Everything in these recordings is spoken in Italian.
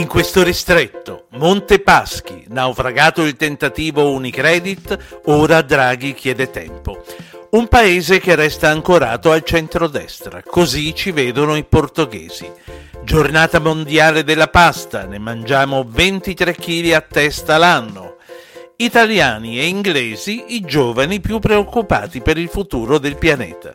In questo ristretto, Monte Paschi, naufragato il tentativo Unicredit, ora Draghi chiede tempo. Un paese che resta ancorato al centrodestra, così ci vedono i portoghesi. Giornata mondiale della pasta, ne mangiamo 23 kg a testa l'anno. Italiani e inglesi i giovani più preoccupati per il futuro del pianeta.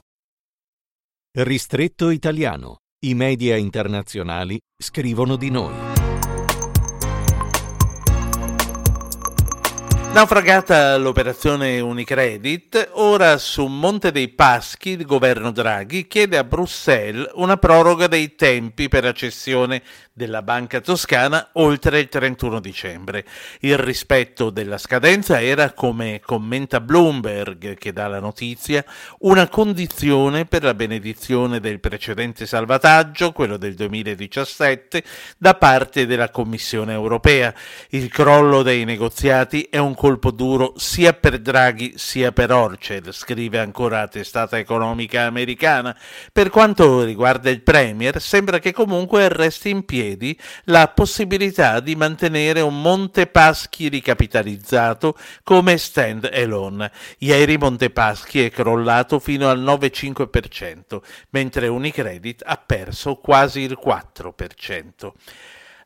Ristretto italiano. I media internazionali scrivono di noi. Naufragata l'operazione Unicredit, ora su Monte dei Paschi il governo Draghi chiede a Bruxelles una proroga dei tempi per la cessione della Banca Toscana oltre il 31 dicembre. Il rispetto della scadenza era, come commenta Bloomberg che dà la notizia, una condizione per la benedizione del precedente salvataggio, quello del 2017, da parte della Commissione europea. Il crollo dei negoziati è un colpo duro sia per Draghi sia per Orchel, scrive ancora la testata economica americana. Per quanto riguarda il Premier, sembra che comunque resti in piedi la possibilità di mantenere un Montepaschi ricapitalizzato come stand alone. Ieri Montepaschi è crollato fino al 9,5%, mentre Unicredit ha perso quasi il 4%.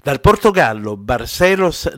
Dal Portogallo Barcelos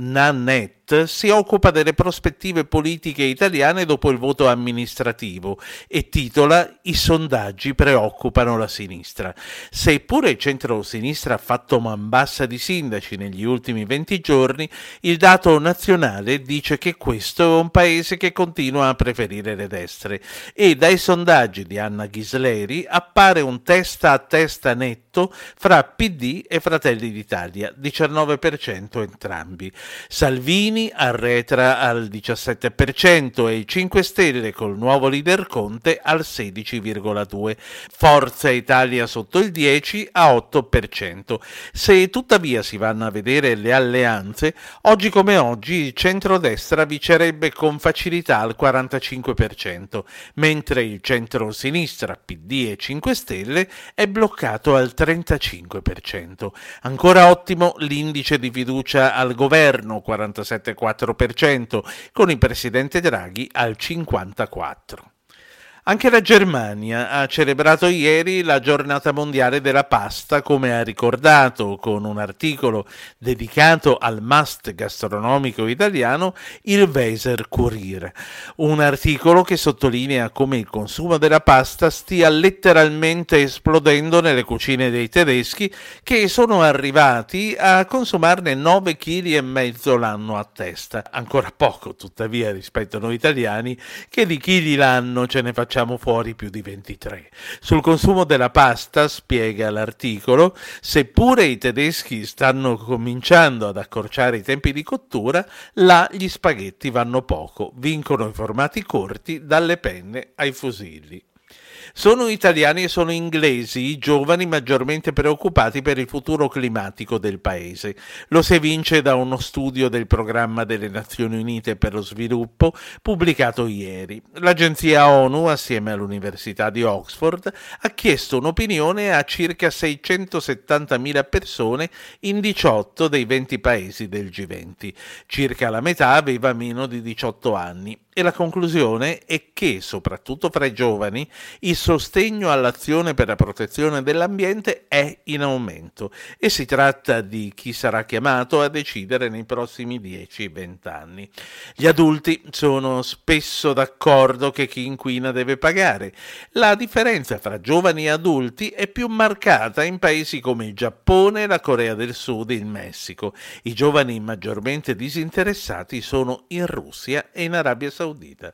Si occupa delle prospettive politiche italiane dopo il voto amministrativo e titola I sondaggi preoccupano la sinistra. Seppure il centro-sinistra ha fatto man bassa di sindaci negli ultimi 20 giorni, il dato nazionale dice che questo è un paese che continua a preferire le destre e dai sondaggi di Anna Ghisleri appare un testa a testa netto fra PD e Fratelli d'Italia, 19% entrambi. Salvini Salvini arretra al 17% e i 5 Stelle col nuovo leader Conte al 16,2%. Forza Italia sotto il 10% a 8%. Se tuttavia si vanno a vedere le alleanze, oggi come oggi il centrodestra vincerebbe con facilità al 45%, mentre il centro-sinistra, PD e 5 Stelle, è bloccato al 35%. Ancora ottimo l'indice di fiducia al governo, 47 7,4%, con il presidente Draghi al 54%. Anche la Germania ha celebrato ieri la giornata mondiale della pasta, come ha ricordato con un articolo dedicato al must gastronomico italiano il Weser Kurier. Un articolo che sottolinea come il consumo della pasta stia letteralmente esplodendo nelle cucine dei tedeschi che sono arrivati a consumarne 9 kg e mezzo l'anno a testa. Ancora poco, tuttavia, rispetto a noi italiani, che di chili l'anno ce ne facciamo facciamo fuori più di 23. Sul consumo della pasta, spiega l'articolo, seppure i tedeschi stanno cominciando ad accorciare i tempi di cottura, là gli spaghetti vanno poco, vincono i formati corti dalle penne ai fusilli. Sono italiani e sono inglesi i giovani maggiormente preoccupati per il futuro climatico del paese. Lo si evince da uno studio del programma delle Nazioni Unite per lo sviluppo pubblicato ieri. L'agenzia ONU, assieme all'Università di Oxford, ha chiesto un'opinione a circa 670.000 persone in 18 dei 20 paesi del G20. Circa la metà aveva meno di 18 anni e la conclusione è che, soprattutto fra i giovani, il sostegno all'azione per la protezione dell'ambiente è in aumento e si tratta di chi sarà chiamato a decidere nei prossimi 10-20 anni. Gli adulti sono spesso d'accordo che chi inquina deve pagare. La differenza fra giovani e adulti è più marcata in paesi come il Giappone, la Corea del Sud e il Messico. I giovani maggiormente disinteressati sono in Russia e in Arabia Saudita.